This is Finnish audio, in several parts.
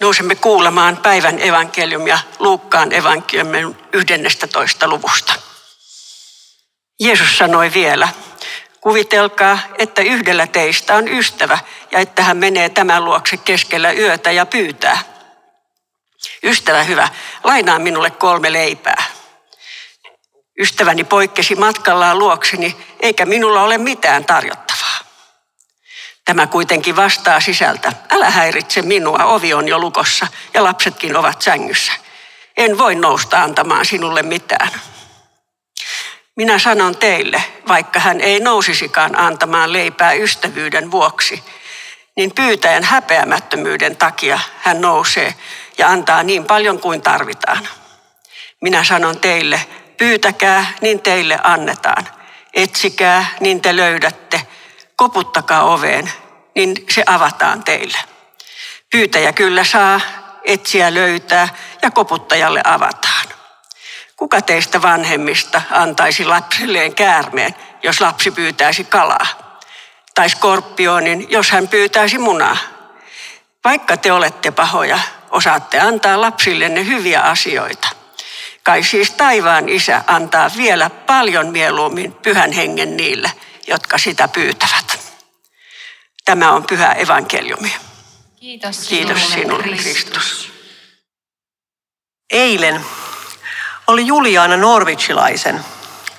Nousemme kuulemaan päivän evankeliumia Luukkaan evankeliumin 11. luvusta. Jeesus sanoi vielä, kuvitelkaa, että yhdellä teistä on ystävä ja että hän menee tämän luokse keskellä yötä ja pyytää. Ystävä hyvä, lainaa minulle kolme leipää. Ystäväni poikkesi matkallaan luokseni, eikä minulla ole mitään tarjottavaa. Tämä kuitenkin vastaa sisältä. Älä häiritse minua, ovi on jo lukossa ja lapsetkin ovat sängyssä. En voi nousta antamaan sinulle mitään. Minä sanon teille, vaikka hän ei nousisikaan antamaan leipää ystävyyden vuoksi, niin pyytäjän häpeämättömyyden takia hän nousee ja antaa niin paljon kuin tarvitaan. Minä sanon teille, pyytäkää, niin teille annetaan. Etsikää, niin te löydätte. Koputtakaa oveen, niin se avataan teille. Pyytäjä kyllä saa, etsiä löytää ja koputtajalle avataan. Kuka teistä vanhemmista antaisi lapsilleen käärmeen, jos lapsi pyytäisi kalaa? Tai skorpionin, jos hän pyytäisi munaa? Vaikka te olette pahoja, osaatte antaa lapsillenne hyviä asioita. Kai siis taivaan isä antaa vielä paljon mieluummin pyhän hengen niille, jotka sitä pyytävät. Tämä on pyhä evankeliumi. Kiitos sinulle, Kiitos sinulle Kristus. Kristus. Eilen oli Juliana Norvichilaisen,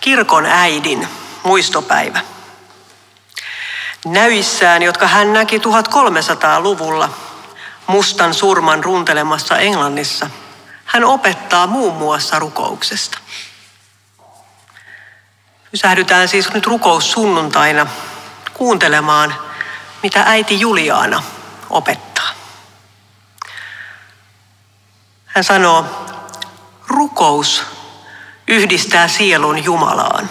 kirkon äidin, muistopäivä. Näyissään, jotka hän näki 1300-luvulla mustan surman runtelemassa Englannissa, hän opettaa muun muassa rukouksesta. Pysähdytään siis nyt rukous sunnuntaina kuuntelemaan, mitä äiti Juliana opettaa. Hän sanoo, rukous yhdistää sielun Jumalaan.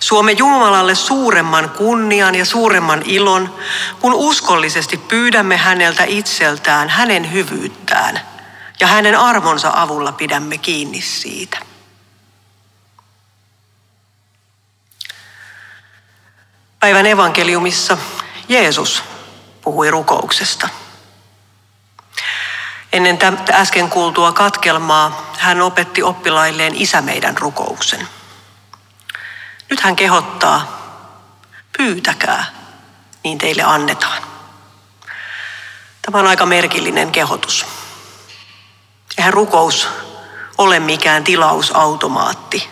Suomme Jumalalle suuremman kunnian ja suuremman ilon, kun uskollisesti pyydämme häneltä itseltään hänen hyvyyttään ja hänen armonsa avulla pidämme kiinni siitä. Päivän evankeliumissa Jeesus puhui rukouksesta. Ennen äsken kuultua katkelmaa hän opetti oppilailleen isä meidän rukouksen. Nyt hän kehottaa, pyytäkää, niin teille annetaan. Tämä on aika merkillinen kehotus. Eihän rukous ole mikään tilausautomaatti,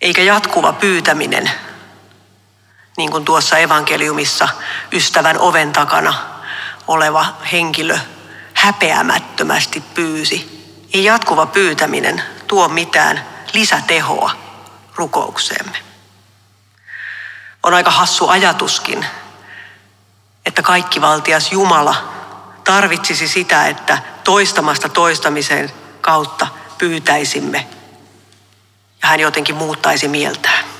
eikä jatkuva pyytäminen, niin kuin tuossa evankeliumissa ystävän oven takana oleva henkilö häpeämättömästi pyysi. Ei jatkuva pyytäminen tuo mitään lisätehoa rukoukseemme. On aika hassu ajatuskin, että kaikki valtias Jumala tarvitsisi sitä, että toistamasta toistamisen kautta pyytäisimme ja hän jotenkin muuttaisi mieltään.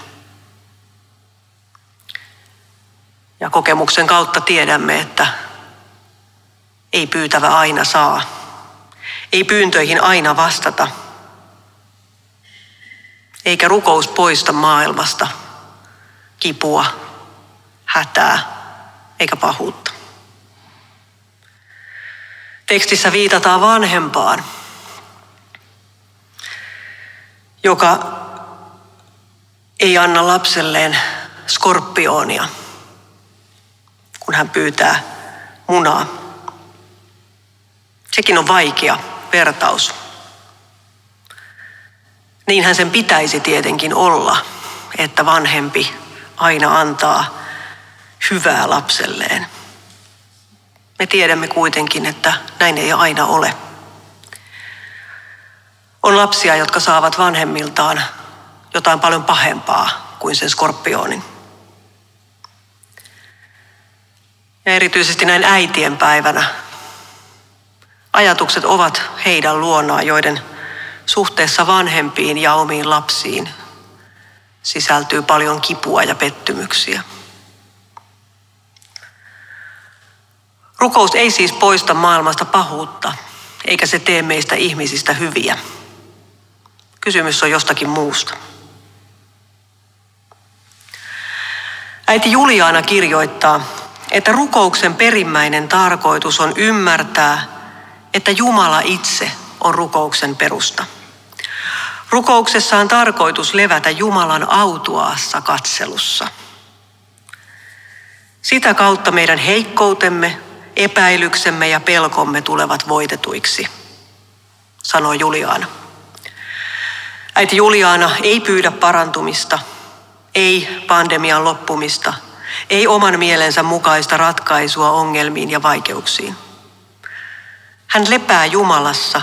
Kokemuksen kautta tiedämme, että ei pyytävä aina saa. Ei pyyntöihin aina vastata. Eikä rukous poista maailmasta kipua, hätää eikä pahuutta. Tekstissä viitataan vanhempaan, joka ei anna lapselleen skorpionia, kun hän pyytää munaa. Sekin on vaikea vertaus. Niinhän sen pitäisi tietenkin olla, että vanhempi aina antaa hyvää lapselleen. Me tiedämme kuitenkin, että näin ei aina ole. On lapsia, jotka saavat vanhemmiltaan jotain paljon pahempaa kuin sen skorpionin. Ja erityisesti näin äitien päivänä ajatukset ovat heidän luonaan, joiden suhteessa vanhempiin ja omiin lapsiin sisältyy paljon kipua ja pettymyksiä. Rukous ei siis poista maailmasta pahuutta, eikä se tee meistä ihmisistä hyviä. Kysymys on jostakin muusta. Äiti Juliana kirjoittaa, että rukouksen perimmäinen tarkoitus on ymmärtää, että Jumala itse on rukouksen perusta. Rukouksessa on tarkoitus levätä Jumalan autuaassa katselussa. Sitä kautta meidän heikkoutemme, epäilyksemme ja pelkomme tulevat voitetuiksi, sanoi Juliana. Äiti Juliana ei pyydä parantumista, ei pandemian loppumista, ei oman mielensä mukaista ratkaisua ongelmiin ja vaikeuksiin. Hän lepää Jumalassa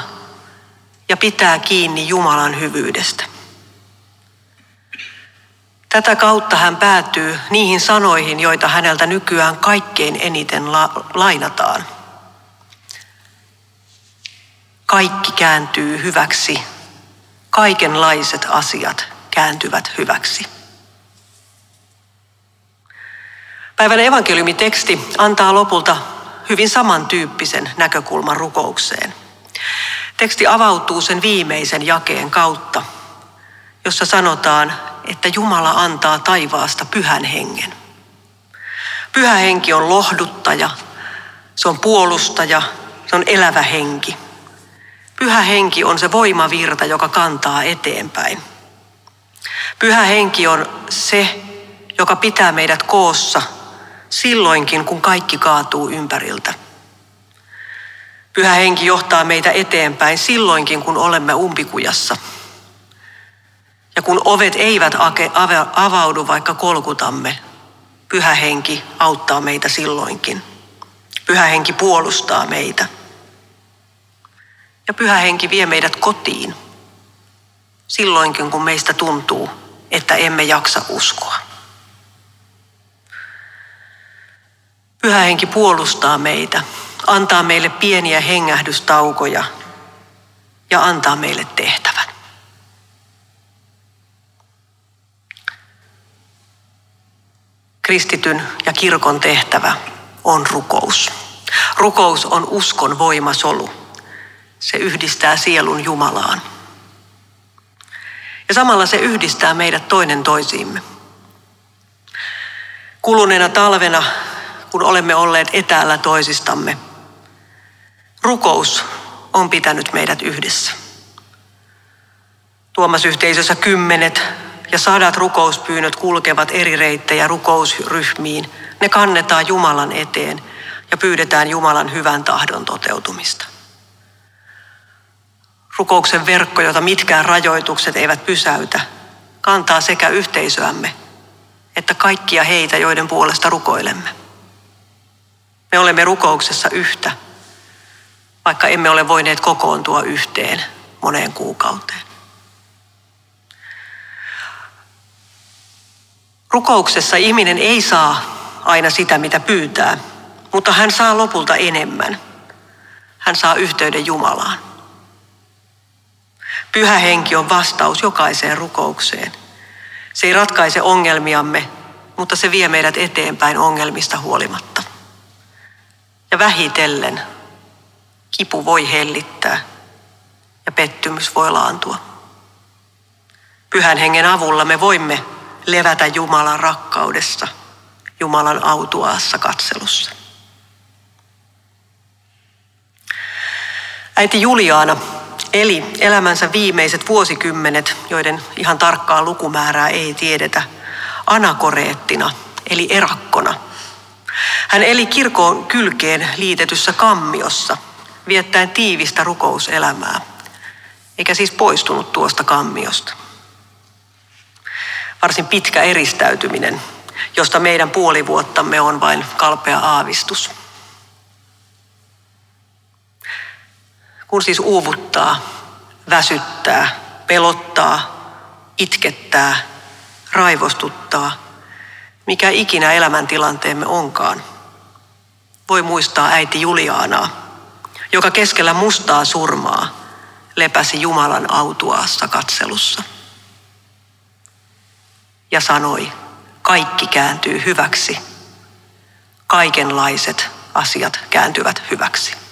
ja pitää kiinni Jumalan hyvyydestä. Tätä kautta hän päätyy niihin sanoihin, joita häneltä nykyään kaikkein eniten la- lainataan. Kaikki kääntyy hyväksi. Kaikenlaiset asiat kääntyvät hyväksi. Päivän evankeliumiteksti antaa lopulta hyvin samantyyppisen näkökulman rukoukseen. Teksti avautuu sen viimeisen jakeen kautta, jossa sanotaan, että Jumala antaa taivaasta pyhän hengen. Pyhä henki on lohduttaja, se on puolustaja, se on elävä henki. Pyhä henki on se voimavirta, joka kantaa eteenpäin. Pyhä henki on se, joka pitää meidät koossa silloinkin, kun kaikki kaatuu ympäriltä. Pyhä henki johtaa meitä eteenpäin silloinkin, kun olemme umpikujassa. Ja kun ovet eivät avaudu, vaikka kolkutamme, pyhä henki auttaa meitä silloinkin. Pyhä henki puolustaa meitä. Ja pyhä henki vie meidät kotiin silloinkin, kun meistä tuntuu, että emme jaksa uskoa. Pyhä henki puolustaa meitä, antaa meille pieniä hengähdystaukoja ja antaa meille tehtävän. Kristityn ja kirkon tehtävä on rukous. Rukous on uskon voimasolu. Se yhdistää sielun Jumalaan. Ja samalla se yhdistää meidät toinen toisiimme. Kuluneena talvena kun olemme olleet etäällä toisistamme. Rukous on pitänyt meidät yhdessä. Tuomas-yhteisössä kymmenet ja sadat rukouspyynnöt kulkevat eri reittejä rukousryhmiin. Ne kannetaan Jumalan eteen ja pyydetään Jumalan hyvän tahdon toteutumista. Rukouksen verkko, jota mitkään rajoitukset eivät pysäytä, kantaa sekä yhteisöämme että kaikkia heitä, joiden puolesta rukoilemme. Me olemme rukouksessa yhtä, vaikka emme ole voineet kokoontua yhteen moneen kuukauteen. Rukouksessa ihminen ei saa aina sitä, mitä pyytää, mutta hän saa lopulta enemmän. Hän saa yhteyden Jumalaan. Pyhä henki on vastaus jokaiseen rukoukseen. Se ei ratkaise ongelmiamme, mutta se vie meidät eteenpäin ongelmista huolimatta. Ja vähitellen kipu voi hellittää ja pettymys voi laantua. Pyhän hengen avulla me voimme levätä Jumalan rakkaudessa, Jumalan autuaassa katselussa. Äiti Juliaana eli elämänsä viimeiset vuosikymmenet, joiden ihan tarkkaa lukumäärää ei tiedetä, anakoreettina eli erakkona – hän eli kirkon kylkeen liitetyssä kammiossa, viettäen tiivistä rukouselämää, eikä siis poistunut tuosta kammiosta. Varsin pitkä eristäytyminen, josta meidän puoli vuottamme on vain kalpea aavistus. Kun siis uuvuttaa, väsyttää, pelottaa, itkettää, raivostuttaa – mikä ikinä elämäntilanteemme onkaan. Voi muistaa äiti Juliaanaa, joka keskellä mustaa surmaa lepäsi Jumalan autuaassa katselussa. Ja sanoi, kaikki kääntyy hyväksi. Kaikenlaiset asiat kääntyvät hyväksi.